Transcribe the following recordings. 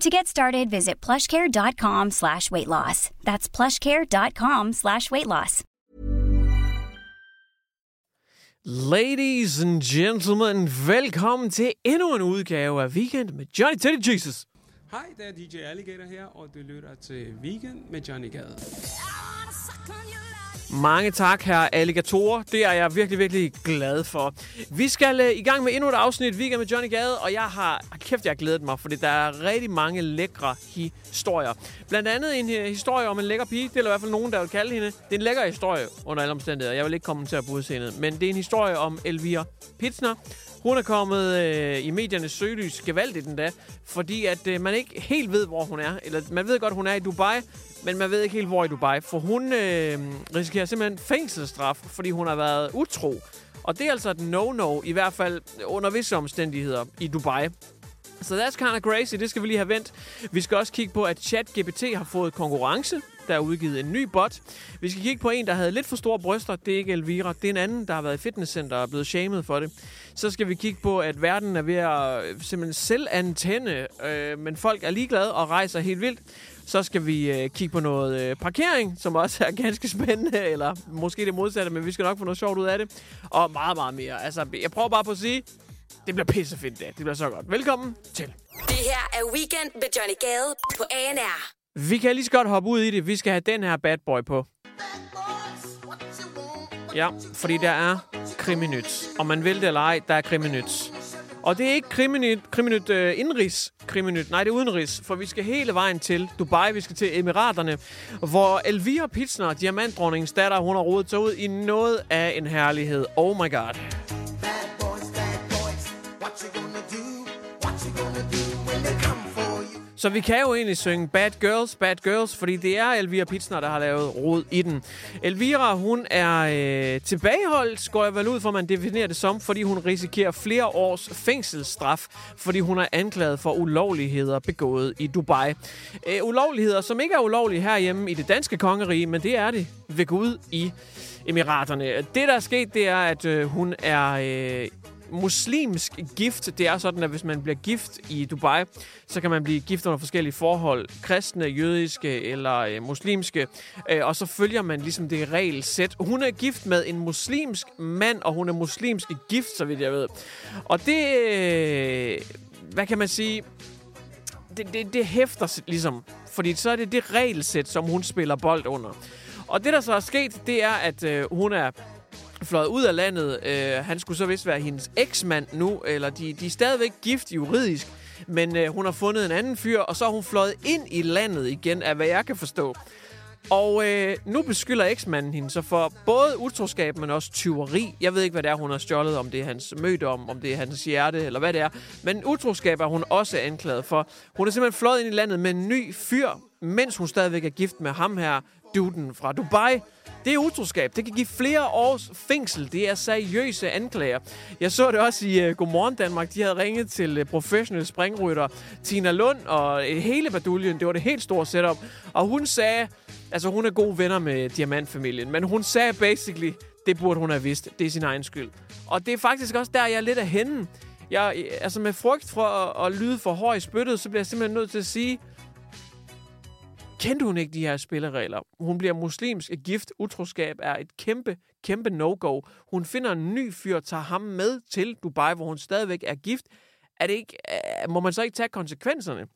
To get started, visit plushcare.com slash weight loss. That's plushcare.com slash weight loss. Ladies and gentlemen, velkommen til endnu en udgave af Weekend med Johnny Teddy Jesus. Hej, det er DJ Alligator her, og du lytter til Weekend med Johnny Gade. Mange tak, her alligatorer. Det er jeg virkelig, virkelig glad for. Vi skal uh, i gang med endnu et afsnit Weekend med Johnny Gade, og jeg har, kæft, jeg har glædet mig, fordi der er rigtig mange lækre historier. Blandt andet en uh, historie om en lækker pige, det er i hvert fald nogen, der vil kalde hende. Det er en lækker historie under alle omstændigheder. Jeg vil ikke kommentere på udseendet, men det er en historie om Elvira Pitsner. Hun er kommet øh, i mediernes søgelys gevaldigt endda, fordi at øh, man ikke helt ved, hvor hun er. Eller man ved godt, hun er i Dubai, men man ved ikke helt, hvor i Dubai. For hun øh, risikerer simpelthen fængselsstraf, fordi hun har været utro. Og det er altså et no-no, i hvert fald under visse omstændigheder i Dubai. Så that's kind of crazy, det skal vi lige have vendt. Vi skal også kigge på, at ChatGPT har fået konkurrence. Der er udgivet en ny bot. Vi skal kigge på en, der havde lidt for store bryster. Det er ikke Elvira. Det er en anden, der har været i fitnesscenter og er blevet shamed for det. Så skal vi kigge på, at verden er ved at øh, simpelthen selv antænde, øh, men folk er ligeglade og rejser helt vildt. Så skal vi øh, kigge på noget øh, parkering, som også er ganske spændende, eller måske det modsatte, men vi skal nok få noget sjovt ud af det. Og meget, meget mere. Altså, jeg prøver bare på at sige, det bliver pissefedt det. Det bliver så godt. Velkommen til. Det her er Weekend med Johnny Gade på ANR. Vi kan lige så godt hoppe ud i det. Vi skal have den her bad boy på. Ja, fordi der er kriminyt. Om man vil det eller ej, der er kriminyt. Og det er ikke kriminyt, kriminyt øh, indrigs kriminyt. Nej, det er udenrigs. For vi skal hele vejen til Dubai. Vi skal til Emiraterne, hvor Elvira Pitsner, diamantdronningens datter, hun har rodet sig ud i noget af en herlighed. Oh my god. Så vi kan jo egentlig synge Bad Girls, Bad Girls, fordi det er Elvira Pitsner, der har lavet rod i den. Elvira, hun er øh, tilbageholdt, går jeg vel ud for, man definerer det som, fordi hun risikerer flere års fængselsstraf, fordi hun er anklaget for ulovligheder begået i Dubai. Øh, ulovligheder, som ikke er ulovlige herhjemme i det danske kongerige, men det er det ved Gud i Emiraterne. Det, der er sket, det er, at øh, hun er øh, muslimsk gift. Det er sådan, at hvis man bliver gift i Dubai, så kan man blive gift under forskellige forhold. Kristne, jødiske eller øh, muslimske. Øh, og så følger man ligesom det regelsæt. Hun er gift med en muslimsk mand, og hun er muslimsk gift, så vidt jeg ved. Og det... Øh, hvad kan man sige? Det, det, det hæfter ligesom. Fordi så er det det regelsæt, som hun spiller bold under. Og det, der så er sket, det er, at øh, hun er fløjet ud af landet. Øh, han skulle så vist være hendes eksmand nu, eller de, de er stadigvæk gift juridisk, men øh, hun har fundet en anden fyr, og så er hun fløjet ind i landet igen, af hvad jeg kan forstå. Og øh, nu beskylder eksmanden hende så for både utroskab, men også tyveri. Jeg ved ikke, hvad det er, hun har stjålet, om det er hans mødom, om det er hans hjerte, eller hvad det er. Men utroskab er hun også anklaget for. Hun er simpelthen fløjet ind i landet med en ny fyr, mens hun stadigvæk er gift med ham her, duden fra Dubai. Det er utroskab. Det kan give flere års fængsel. Det er seriøse anklager. Jeg så det også i uh, Godmorgen Danmark. De havde ringet til øh, uh, professionelle springrytter Tina Lund og uh, hele baduljen. Det var det helt store setup. Og hun sagde, altså hun er gode venner med diamantfamilien, men hun sagde basically, det burde hun have vidst. Det er sin egen skyld. Og det er faktisk også der, jeg er lidt af hende. Jeg, altså med frygt for at, at lyde for hård i spyttet, så bliver jeg simpelthen nødt til at sige, Kendte hun ikke de her spilleregler? Hun bliver muslimsk gift. Utroskab er et kæmpe, kæmpe no-go. Hun finder en ny fyr, tager ham med til Dubai, hvor hun stadigvæk er gift. Er det ikke, må man så ikke tage konsekvenserne?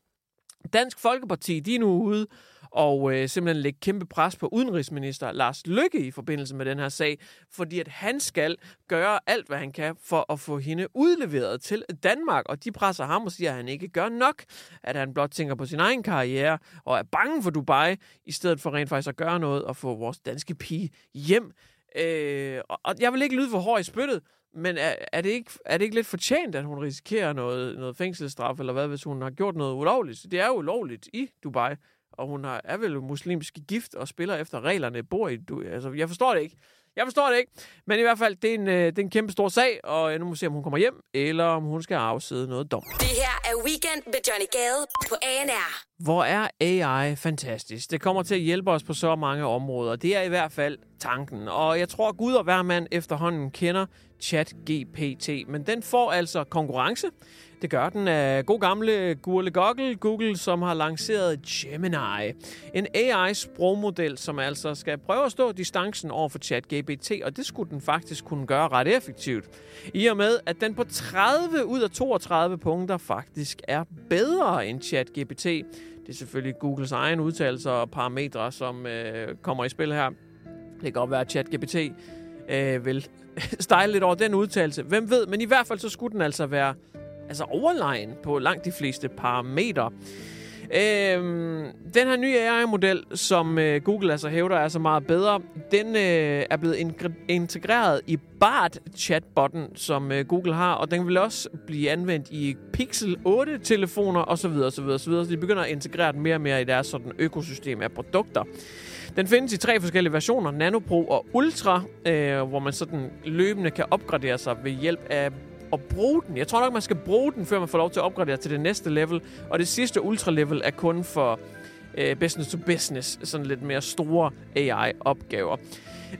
Dansk Folkeparti, de er nu ude og øh, simpelthen lægge kæmpe pres på udenrigsminister Lars Lykke i forbindelse med den her sag, fordi at han skal gøre alt, hvad han kan for at få hende udleveret til Danmark, og de presser ham og siger, at han ikke gør nok, at han blot tænker på sin egen karriere og er bange for Dubai, i stedet for rent faktisk at gøre noget og få vores danske pige hjem. Øh, og, jeg vil ikke lyde for hård i spyttet, men er, er, det ikke, er det ikke lidt fortjent, at hun risikerer noget, noget fængselsstraf, eller hvad, hvis hun har gjort noget ulovligt? Det er jo ulovligt i Dubai, og hun har, er vel muslimsk gift og spiller efter reglerne, bor i du, Altså, jeg forstår det ikke. Jeg forstår det ikke. Men i hvert fald, det er en, øh, det er en kæmpe stor sag, og nu må vi se, om hun kommer hjem, eller om hun skal afside noget dom. Det her er Weekend med Johnny Gade på ANR. Hvor er AI fantastisk. Det kommer til at hjælpe os på så mange områder. Det er i hvert fald tanken. Og jeg tror, Gud og hver mand efterhånden kender ChatGPT. Men den får altså konkurrence. Det gør den af god gamle Gurle Goggle, Google, som har lanceret Gemini. En AI-sprogmodel, som altså skal prøve at stå distancen over for ChatGPT, og det skulle den faktisk kunne gøre ret effektivt. I og med, at den på 30 ud af 32 punkter faktisk er bedre end ChatGPT. Det er selvfølgelig Googles egen udtalelser og parametre, som øh, kommer i spil her. Det kan godt være, at ChatGPT øh, vil style lidt over den udtalelse. Hvem ved, men i hvert fald så skulle den altså være altså overlegen på langt de fleste parametre. Øhm, den her nye AI-model, som øh, Google altså hævder er så meget bedre, den øh, er blevet integreret i BART-chatbotten, som øh, Google har, og den vil også blive anvendt i Pixel 8-telefoner osv. osv., osv. Så de begynder at integrere den mere og mere i deres sådan, økosystem af produkter. Den findes i tre forskellige versioner, Nano Pro og Ultra, øh, hvor man sådan løbende kan opgradere sig ved hjælp af at bruge den. Jeg tror nok, man skal bruge den, før man får lov til at opgradere til det næste level. Og det sidste ultra-level er kun for øh, business to business, sådan lidt mere store AI-opgaver.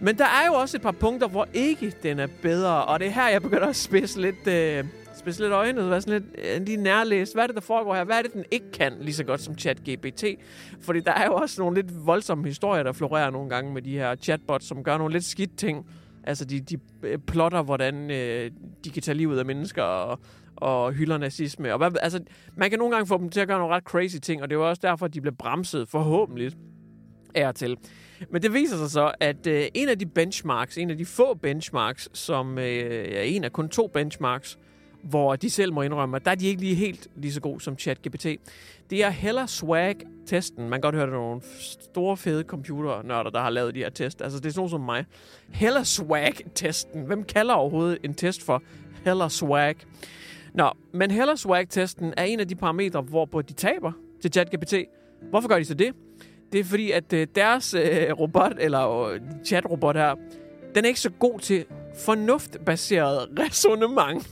Men der er jo også et par punkter, hvor ikke den er bedre, og det er her, jeg begynder at spidse lidt, øh, spidse lidt øjnene, være sådan lidt øh, lige nærlæst. Hvad er det, der foregår her? Hvad er det, den ikke kan lige så godt som ChatGPT? Fordi der er jo også nogle lidt voldsomme historier, der florerer nogle gange med de her chatbots, som gør nogle lidt skidt ting. Altså, de, de øh, plotter, hvordan øh, de kan tage livet af mennesker og, og hylder nazisme. Og hvad, altså, man kan nogle gange få dem til at gøre nogle ret crazy ting, og det var også derfor, at de blev bremset forhåbentlig er til. Men det viser sig så, at øh, en af de benchmarks, en af de få benchmarks, som øh, er en af kun to benchmarks, hvor de selv må indrømme, at der er de ikke lige helt lige så gode som ChatGPT. Det er heller Swag-testen. Man kan godt høre, det er nogle store, fede computernørder, der har lavet de her test. Altså, det er sådan som mig. Heller Swag-testen. Hvem kalder overhovedet en test for heller Swag? Nå, men heller Swag-testen er en af de parametre, hvorpå de taber til ChatGPT. Hvorfor gør de så det? Det er fordi, at øh, deres øh, robot, eller øh, chat-robot her, den er ikke så god til fornuftbaseret resonemang.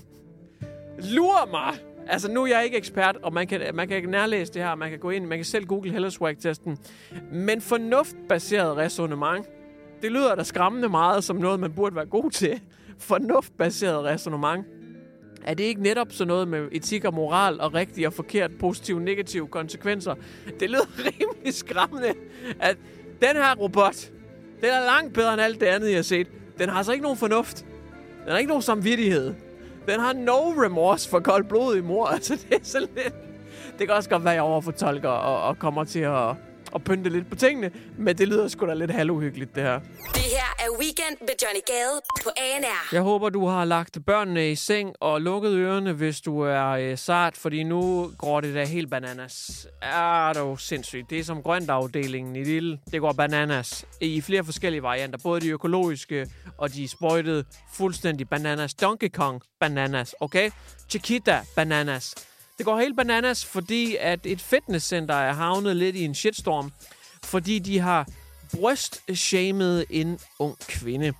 Lur mig! Altså, nu er jeg ikke ekspert, og man kan, man kan nærlæse det her, man kan gå ind, man kan selv google Hellerswag-testen. Men fornuftbaseret resonemang, det lyder da skræmmende meget som noget, man burde være god til. Fornuftbaseret resonemang. Er det ikke netop sådan noget med etik og moral og rigtig og forkert, positive og negative konsekvenser? Det lyder rimelig skræmmende, at den her robot, den er langt bedre end alt det andet, jeg har set. Den har altså ikke nogen fornuft. Den har ikke nogen samvittighed. Den har no remorse for koldt blod i mor. Altså, det er så lidt... Det kan også godt være, at jeg overfortolker og, og kommer til at, at pynte lidt på tingene, men det lyder sgu da lidt halvuhyggeligt, det her. Det her er Weekend med Johnny Gade på ANR. Jeg håber, du har lagt børnene i seng og lukket ørerne, hvis du er øh, sart, fordi nu går det da helt bananas. Er du sindssygt. Det er som grøntafdelingen i Lille. Det går bananas i flere forskellige varianter. Både de økologiske og de sprøjtede fuldstændig bananas. Donkey Kong bananas, okay? Chiquita bananas. Det går helt bananas, fordi at et fitnesscenter er havnet lidt i en shitstorm, fordi de har brystshamed en ung kvinde.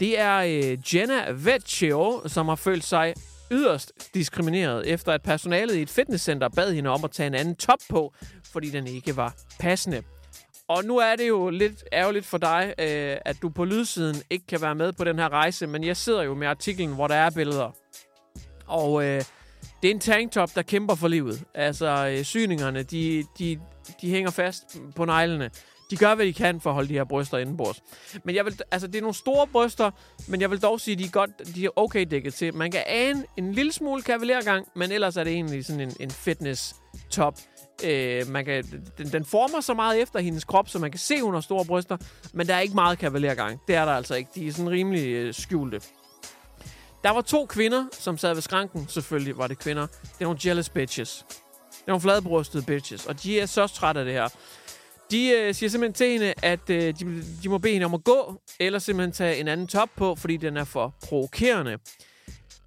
Det er øh, Jenna Vecchio, som har følt sig yderst diskrimineret, efter at personalet i et fitnesscenter bad hende om at tage en anden top på, fordi den ikke var passende. Og nu er det jo lidt ærgerligt for dig, øh, at du på lydsiden ikke kan være med på den her rejse, men jeg sidder jo med artiklen, hvor der er billeder. Og øh, det er en tanktop, der kæmper for livet. Altså, øh, syningerne, de, de, de hænger fast på neglene. De gør, hvad de kan for at holde de her bryster indenbords. Men jeg vil, altså, det er nogle store bryster, men jeg vil dog sige, at de er, godt, de er okay dækket til. Man kan ane en lille smule kavalergang, men ellers er det egentlig sådan en, en fitness-top Øh, man kan, den, den former så meget efter hendes krop, så man kan se, under hun har store bryster, men der er ikke meget kavalergang. Det er der altså ikke. De er sådan rimelig øh, skjulte. Der var to kvinder, som sad ved skranken. Selvfølgelig var det kvinder. Det er nogle jealous bitches. Det er nogle fladbrystede bitches, og de er så trætte af det her. De øh, siger simpelthen til hende, at øh, de, de må bede hende om at gå, eller simpelthen tage en anden top på, fordi den er for provokerende.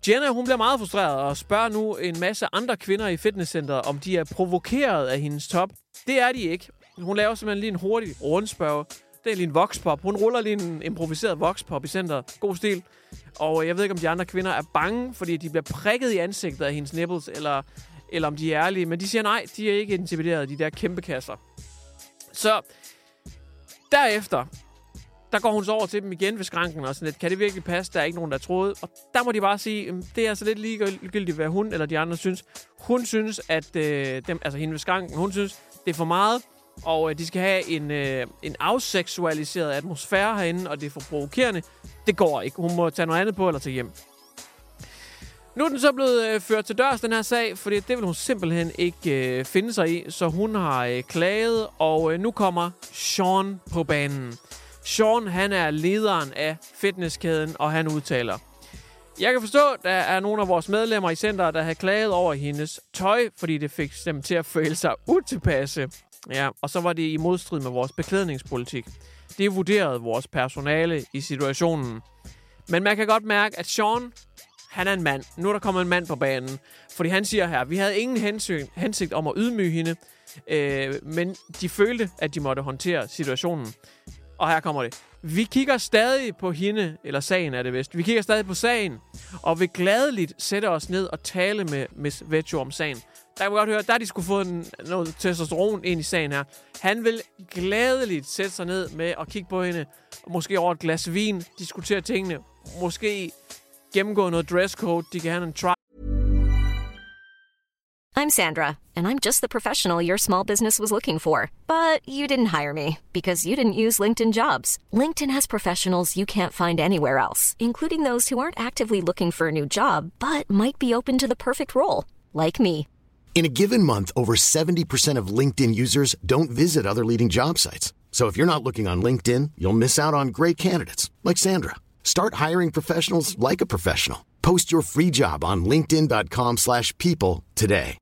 Jenna, hun bliver meget frustreret og spørger nu en masse andre kvinder i fitnesscenteret, om de er provokeret af hendes top. Det er de ikke. Hun laver simpelthen lige en hurtig rundspørg. Det er lige en voxpop. Hun ruller lige en improviseret voxpop i centret. God stil. Og øh, jeg ved ikke, om de andre kvinder er bange, fordi de bliver prikket i ansigtet af hendes nipples, eller, eller om de er ærlige. Men de siger nej, de er ikke intimideret, de der kæmpe kasser. Så derefter, der går hun så over til dem igen ved skranken og sådan lidt, kan det virkelig passe? Der er ikke nogen, der troede. Og der må de bare sige, det er altså lidt ligegyldigt, hvad hun eller de andre synes. Hun synes, at øh, dem, altså hende ved skranken, hun synes, det er for meget, og øh, de skal have en, øh, en afseksualiseret atmosfære herinde, og det er for provokerende. Det går ikke. Hun må tage noget andet på eller tage hjem. Nu er den så blevet øh, ført til dørs, den her sag, fordi det vil hun simpelthen ikke øh, finde sig i. Så hun har øh, klaget, og øh, nu kommer Sean på banen. Sean, han er lederen af fitnesskæden, og han udtaler. Jeg kan forstå, at der er nogle af vores medlemmer i centret, der har klaget over hendes tøj, fordi det fik dem til at føle sig utilpasse. Ja, og så var det i modstrid med vores beklædningspolitik. Det vurderede vores personale i situationen. Men man kan godt mærke, at Sean, han er en mand. Nu er der kommet en mand på banen. Fordi han siger her, vi havde ingen hensyn, hensigt om at ydmyge hende, øh, men de følte, at de måtte håndtere situationen. Og her kommer det. Vi kigger stadig på hende, eller sagen er det vist. Vi kigger stadig på sagen, og vil gladeligt sætte os ned og tale med Miss Vetjo om sagen. Der kan man godt høre, der de skulle få en, noget testosteron ind i sagen her. Han vil gladeligt sætte sig ned med at kigge på hende, og måske over et glas vin, diskutere tingene, måske gennemgå noget dresscode, de kan have en try I'm Sandra, and I'm just the professional your small business was looking for. But you didn't hire me because you didn't use LinkedIn jobs. LinkedIn has professionals you can't find anywhere else, including those who aren't actively looking for a new job but might be open to the perfect role, like me. In a given month, over 70% of LinkedIn users don't visit other leading job sites. So if you're not looking on LinkedIn, you'll miss out on great candidates like Sandra. Start hiring professionals like a professional. Post your free job on linkedin.com/people today.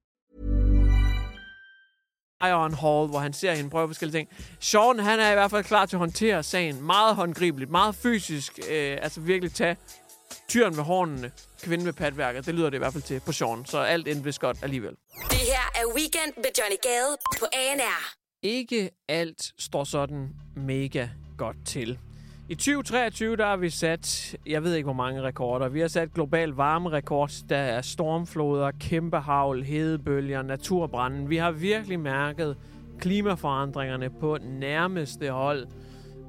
Iron Hall, hvor han ser hende prøve forskellige ting. Sean, han er i hvert fald klar til at håndtere sagen. Meget håndgribeligt, meget fysisk. Øh, altså virkelig tage tyren med hornene, kvinde med patværket. Det lyder det i hvert fald til på Sean. Så alt endte vist godt alligevel. Det her er Weekend med Johnny Gade på ANR. Ikke alt står sådan mega godt til. I 2023 der har vi sat, jeg ved ikke hvor mange rekorder. Vi har sat global varmerekord. Der er stormfloder, kæmpe havl, hedebølger, naturbranden. Vi har virkelig mærket klimaforandringerne på nærmeste hold.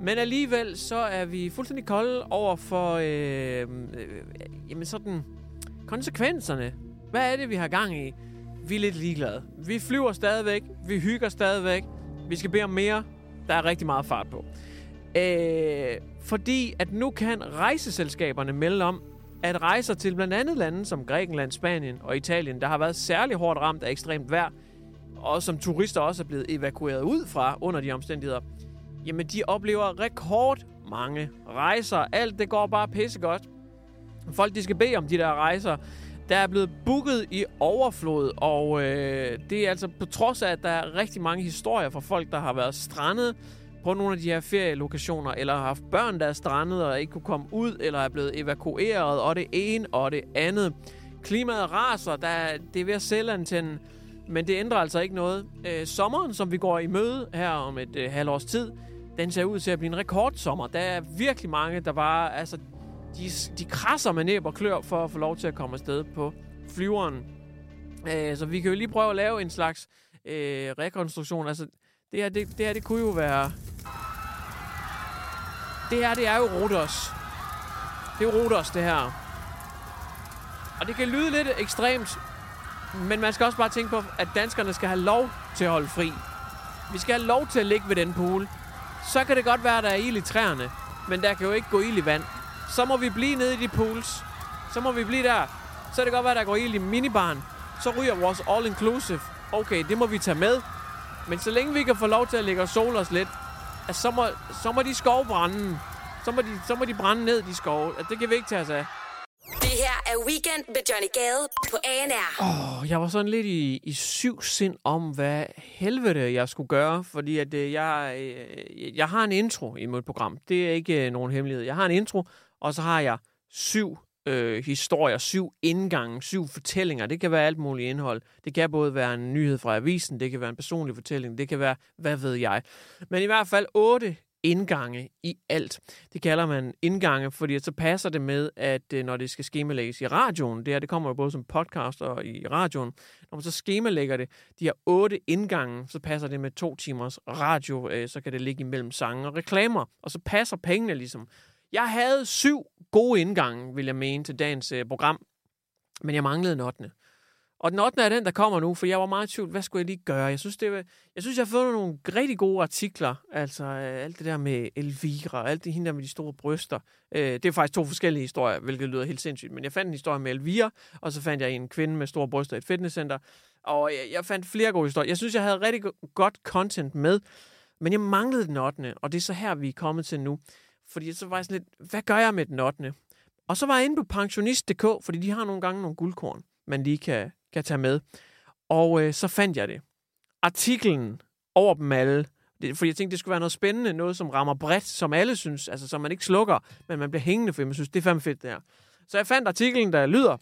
Men alligevel så er vi fuldstændig kolde over for øh, øh, jamen sådan, konsekvenserne. Hvad er det, vi har gang i? Vi er lidt ligeglade. Vi flyver stadigvæk. Vi hygger stadigvæk. Vi skal bede om mere. Der er rigtig meget fart på. Øh, fordi at nu kan rejseselskaberne melde om, at rejser til blandt andet lande som Grækenland, Spanien og Italien, der har været særlig hårdt ramt af ekstremt vejr, og som turister også er blevet evakueret ud fra under de omstændigheder, jamen de oplever rekord mange rejser. Alt det går bare pissegodt. Folk de skal bede om de der rejser. Der er blevet booket i overflod, og øh, det er altså på trods af, at der er rigtig mange historier fra folk, der har været strandet på nogle af de her ferielokationer, eller har haft børn, der er strandet og ikke kunne komme ud, eller er blevet evakueret, og det ene og det andet. Klimaet raser, der er, det er ved at sælge antenne, men det ændrer altså ikke noget. Øh, sommeren, som vi går i møde her om et øh, halvårs tid, den ser ud til at blive en rekordsommer. Der er virkelig mange, der bare, altså, de, de krasser med næb og klør for at få lov til at komme afsted på flyveren. Øh, så vi kan jo lige prøve at lave en slags øh, rekonstruktion. Altså, det her, det, det her, det kunne jo være... Det her, det er jo Rodos. Det er Rodos, det her. Og det kan lyde lidt ekstremt, men man skal også bare tænke på, at danskerne skal have lov til at holde fri. Vi skal have lov til at ligge ved den pool. Så kan det godt være, at der er ild i træerne, men der kan jo ikke gå ild i vand. Så må vi blive nede i de pools. Så må vi blive der. Så kan det godt være, at der går ild i minibaren. Så ryger vores all-inclusive. okay, det må vi tage med. Men så længe vi kan få lov til at lægge os sole os lidt, at så, må, så må de skove brænde. Så må de, så må de brænde ned, de skove. At det kan vi ikke tage os af. Det her er Weekend med Johnny Gade på ANR. Oh, jeg var sådan lidt i, i syv sind om, hvad helvede jeg skulle gøre, fordi at øh, jeg, øh, jeg har en intro i mit program. Det er ikke øh, nogen hemmelighed. Jeg har en intro, og så har jeg syv øh, historier, syv indgange, syv fortællinger. Det kan være alt muligt indhold. Det kan både være en nyhed fra avisen, det kan være en personlig fortælling, det kan være, hvad ved jeg. Men i hvert fald otte indgange i alt. Det kalder man indgange, fordi så passer det med, at øh, når det skal skemalægges i radioen, det her det kommer jo både som podcast og i radioen, når man så skemalægger det, de her otte indgange, så passer det med to timers radio, øh, så kan det ligge imellem sange og reklamer, og så passer pengene ligesom. Jeg havde syv gode indgange, vil jeg mene, til dagens øh, program, men jeg manglede en 8. Og den 8. er den, der kommer nu, for jeg var meget i tvivl, hvad skulle jeg lige gøre? Jeg synes, det var, jeg synes, jeg har fundet nogle rigtig gode artikler, altså øh, alt det der med Elvira, alt det hende der med de store bryster. Øh, det er faktisk to forskellige historier, hvilket lyder helt sindssygt, men jeg fandt en historie med Elvira, og så fandt jeg en kvinde med store bryster i et fitnesscenter, og jeg, jeg fandt flere gode historier. Jeg synes, jeg havde rigtig godt content med, men jeg manglede den 8. Og det er så her, vi er kommet til nu. Fordi så var jeg sådan lidt, hvad gør jeg med den 8. Og så var jeg inde på pensionist.dk, fordi de har nogle gange nogle guldkorn, man lige kan, kan tage med. Og øh, så fandt jeg det. Artiklen over dem alle, det, fordi jeg tænkte, det skulle være noget spændende, noget som rammer bredt, som alle synes, altså som man ikke slukker, men man bliver hængende, fordi man synes, det er fandme fedt det her. Så jeg fandt artiklen, der lyder,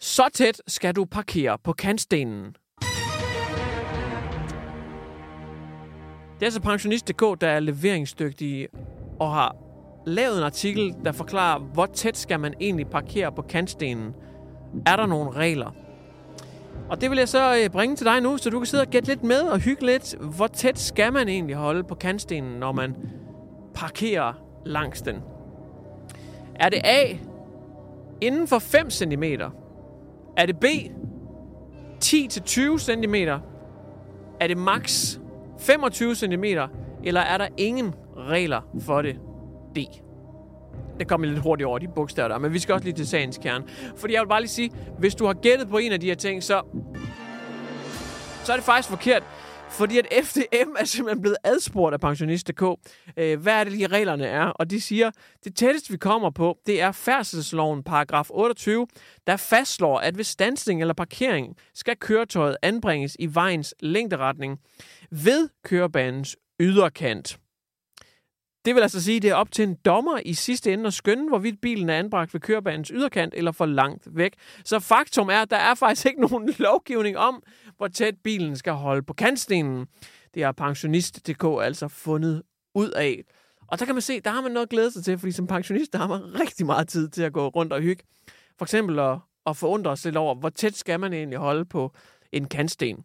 så tæt skal du parkere på kantstenen. Det er altså pensionist.dk, der er leveringsdygtige og har lavet en artikel, der forklarer, hvor tæt skal man egentlig parkere på kantstenen. Er der nogle regler? Og det vil jeg så øh, bringe til dig nu, så du kan sidde og gætte lidt med og hygge lidt. Hvor tæt skal man egentlig holde på kantstenen, når man parkerer langs den? Er det A, inden for 5 cm? Er det B, 10-20 cm? Er det max 25 cm? Eller er der ingen regler for det? D. Det kommer lidt hurtigt over de bogstaver der, men vi skal også lige til sagens kerne. Fordi jeg vil bare lige sige, hvis du har gættet på en af de her ting, så, så er det faktisk forkert. Fordi at FDM er simpelthen blevet adspurgt af pensionist.dk, øh, hvad er det lige reglerne er. Og de siger, det tætteste vi kommer på, det er færdselsloven paragraf 28, der fastslår, at ved stansning eller parkering skal køretøjet anbringes i vejens længderetning ved kørebanens yderkant. Det vil altså sige, at det er op til en dommer i sidste ende at skønne, hvorvidt bilen er anbragt ved kørebanens yderkant eller for langt væk. Så faktum er, at der er faktisk ikke nogen lovgivning om, hvor tæt bilen skal holde på kantstenen. Det har pensionist.dk altså fundet ud af. Og der kan man se, der har man noget at glæde sig til, fordi som pensionist, der har man rigtig meget tid til at gå rundt og hygge. For eksempel at, at forundre sig lidt over, hvor tæt skal man egentlig holde på en kantsten.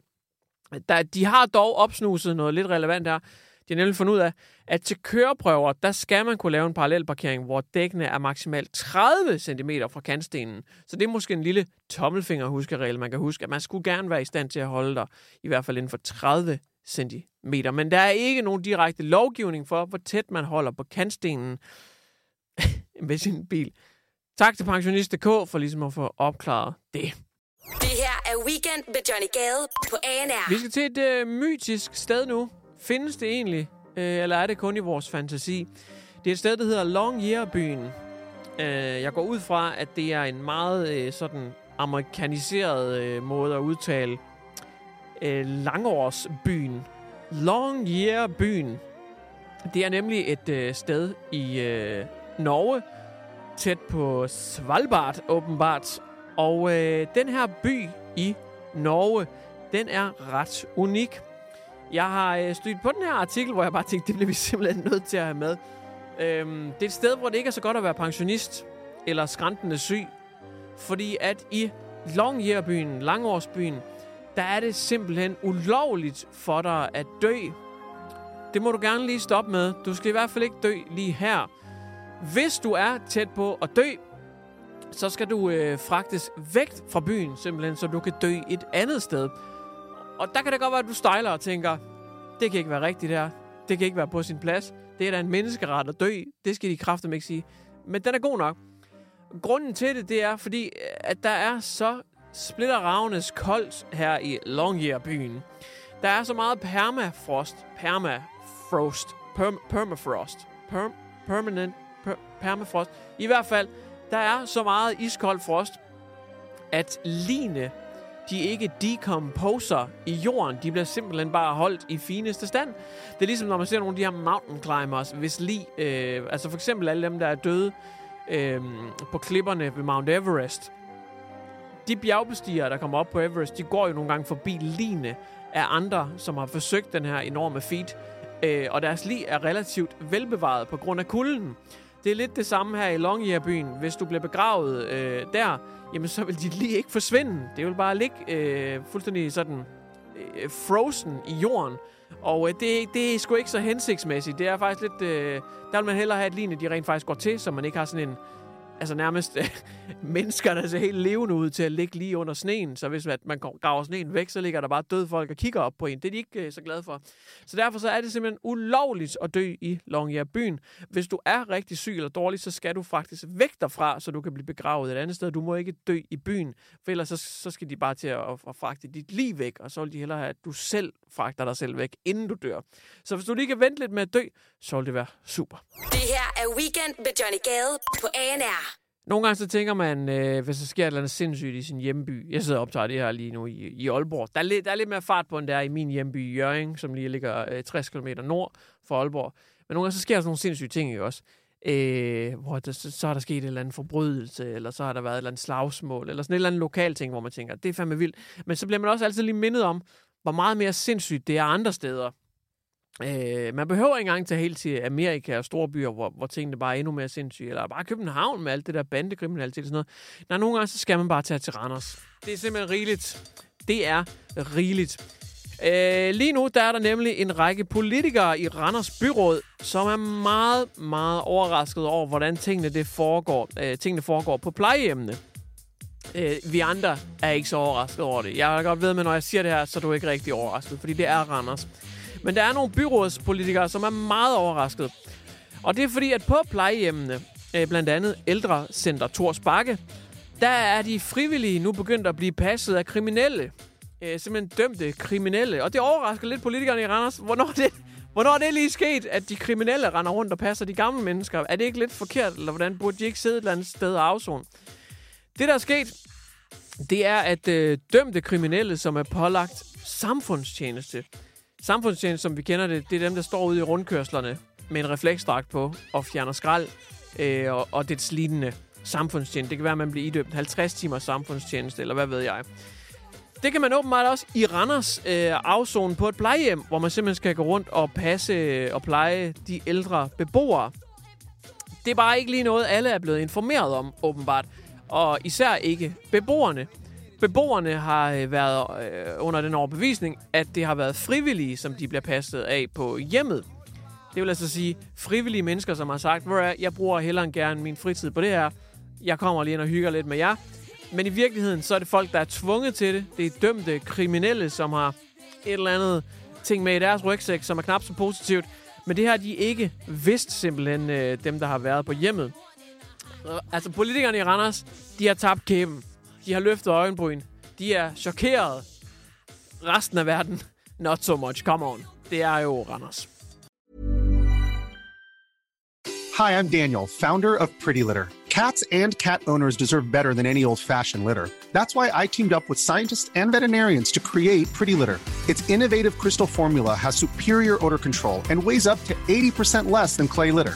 Der, de har dog opsnuset noget lidt relevant her. De har nemlig fundet ud af, at til køreprøver, der skal man kunne lave en parallelparkering, hvor dækkene er maksimalt 30 cm fra kantstenen. Så det er måske en lille tommelfingerhuskeregel, man kan huske, at man skulle gerne være i stand til at holde der, i hvert fald inden for 30 cm. Men der er ikke nogen direkte lovgivning for, hvor tæt man holder på kantstenen med sin bil. Tak til pensionist.dk for ligesom at få opklaret det. Det her er Weekend med Johnny Gade på ANR. Vi skal til et øh, mytisk sted nu. Findes det egentlig, øh, eller er det kun i vores fantasi? Det er et sted, der hedder Longyearbyen. Øh, jeg går ud fra, at det er en meget øh, sådan amerikaniseret øh, måde at udtale øh, Langårsbyen. Longyearbyen. Det er nemlig et øh, sted i øh, Norge, tæt på Svalbard åbenbart. Og øh, den her by i Norge, den er ret unik. Jeg har øh, stødt på den her artikel, hvor jeg bare tænkte, det bliver vi simpelthen nødt til at have med. Øhm, det er et sted, hvor det ikke er så godt at være pensionist eller skræntende syg. Fordi at i Longyearbyen, Langårsbyen, der er det simpelthen ulovligt for dig at dø. Det må du gerne lige stoppe med. Du skal i hvert fald ikke dø lige her. Hvis du er tæt på at dø, så skal du øh, fragtes væk fra byen, simpelthen, så du kan dø et andet sted. Og der kan det godt være, at du stejler og tænker, det kan ikke være rigtigt her. Det kan ikke være på sin plads. Det er da en menneskeret at dø. Det skal de kræfter ikke sige. Men den er god nok. Grunden til det, det er, fordi øh, at der er så splitteravnes koldt her i Longyearbyen. Der er så meget permafrost, permafrost, perm, permafrost, perm, permanent, per, permafrost. I hvert fald, der er så meget iskold frost, at line de ikke decomposer i jorden. De bliver simpelthen bare holdt i fineste stand. Det er ligesom, når man ser nogle af de her mountain climbers, hvis lige, øh, altså for eksempel alle dem, der er døde øh, på klipperne ved Mount Everest. De bjergbestigere, der kommer op på Everest, de går jo nogle gange forbi line af andre, som har forsøgt den her enorme feat. Øh, og deres lig er relativt velbevaret på grund af kulden. Det er lidt det samme her i Longyearbyen. Hvis du bliver begravet øh, der, jamen så vil dit lige ikke forsvinde. Det vil bare ligge øh, fuldstændig sådan øh, frozen i jorden. Og øh, det, det er sgu ikke så hensigtsmæssigt. Det er faktisk lidt... Øh, der vil man hellere have et lignende, de rent faktisk går til, så man ikke har sådan en altså nærmest øh, mennesker, der ser helt levende ud til at ligge lige under sneen. Så hvis man graver sneen væk, så ligger der bare døde folk og kigger op på en. Det er de ikke øh, så glade for. Så derfor så er det simpelthen ulovligt at dø i Longyearbyen. Hvis du er rigtig syg eller dårlig, så skal du faktisk væk derfra, så du kan blive begravet et andet sted. Du må ikke dø i byen, for ellers så, så skal de bare til at, at, at fragte dit liv væk, og så vil de hellere have, at du selv fragter dig selv væk, inden du dør. Så hvis du lige kan vente lidt med at dø, så vil det være super. Det her er Weekend med Johnny Gade på ANR. Nogle gange så tænker man, øh, hvis der sker et eller andet sindssygt i sin hjemby. Jeg sidder og optager det her lige nu i, i Aalborg. Der er, lidt, der er lidt mere fart på, end der er i min hjemby Jørgen, som lige ligger øh, 60 km nord for Aalborg. Men nogle gange så sker der sådan nogle sindssyge ting ikke også. Øh, hvor der, så, så er der sket en eller anden forbrydelse, eller så har der været et eller andet slagsmål, eller sådan et eller andet lokal ting, hvor man tænker, det er fandme vildt. Men så bliver man også altid lige mindet om, hvor meget mere sindssygt det er andre steder. Øh, man behøver ikke engang tage helt til Amerika og store byer, hvor, hvor tingene bare er endnu mere sindssyge, eller bare København med alt det der bandekriminalitet og sådan noget. Nej, nogle gange så skal man bare tage til Randers. Det er simpelthen rigeligt. Det er rigeligt. Øh, lige nu der er der nemlig en række politikere i Randers Byråd, som er meget, meget overrasket over, hvordan tingene, det foregår, øh, tingene foregår på plejehjemmene. Øh, vi andre er ikke så overrasket over det. Jeg er godt ved med, når jeg siger det her, så er du ikke rigtig overrasket, fordi det er Randers. Men der er nogle byrådspolitikere, som er meget overrasket. Og det er fordi, at på plejehjemmene, øh, blandt andet ældrecenter Tors Bakke, der er de frivillige nu begyndt at blive passet af kriminelle. Øh, simpelthen dømte kriminelle. Og det overrasker lidt politikerne i Randers. Hvornår det, hvornår er det lige sket, at de kriminelle render rundt og passer de gamle mennesker? Er det ikke lidt forkert, eller hvordan burde de ikke sidde et eller andet sted og afzone? Det, der er sket, det er, at øh, dømte kriminelle, som er pålagt samfundstjeneste, Samfundstjeneste, som vi kender det, det er dem, der står ude i rundkørslerne med en refleksdragt på og fjerner skrald øh, og, og det lignende samfundstjeneste. Det kan være, at man bliver idømt 50 timers samfundstjeneste, eller hvad ved jeg. Det kan man åbenbart også i Randers øh, afzone på et plejehjem, hvor man simpelthen skal gå rundt og passe øh, og pleje de ældre beboere. Det er bare ikke lige noget, alle er blevet informeret om, åbenbart. Og især ikke beboerne. Beboerne har øh, været øh, under den overbevisning, at det har været frivillige, som de bliver passet af på hjemmet. Det vil altså sige frivillige mennesker, som har sagt, hvor jeg bruger hellere end gerne min fritid på det her. Jeg kommer lige ind og hygger lidt med jer. Men i virkeligheden, så er det folk, der er tvunget til det. Det er dømte kriminelle, som har et eller andet ting med i deres rygsæk, som er knap så positivt. Men det har de ikke vidst simpelthen, øh, dem der har været på hjemmet. Altså politikerne i Randers, de har tabt kæben. De har løftet øjenbryn. De er chokeret. Resten af verden, not so much. Come on. Det er jo Randers. Hi, I'm Daniel, founder of Pretty Litter. Cats and cat owners deserve better than any old-fashioned litter. That's why I teamed up with scientists and veterinarians to create Pretty Litter. Its innovative crystal formula has superior odor control and weighs up to 80% less than clay litter.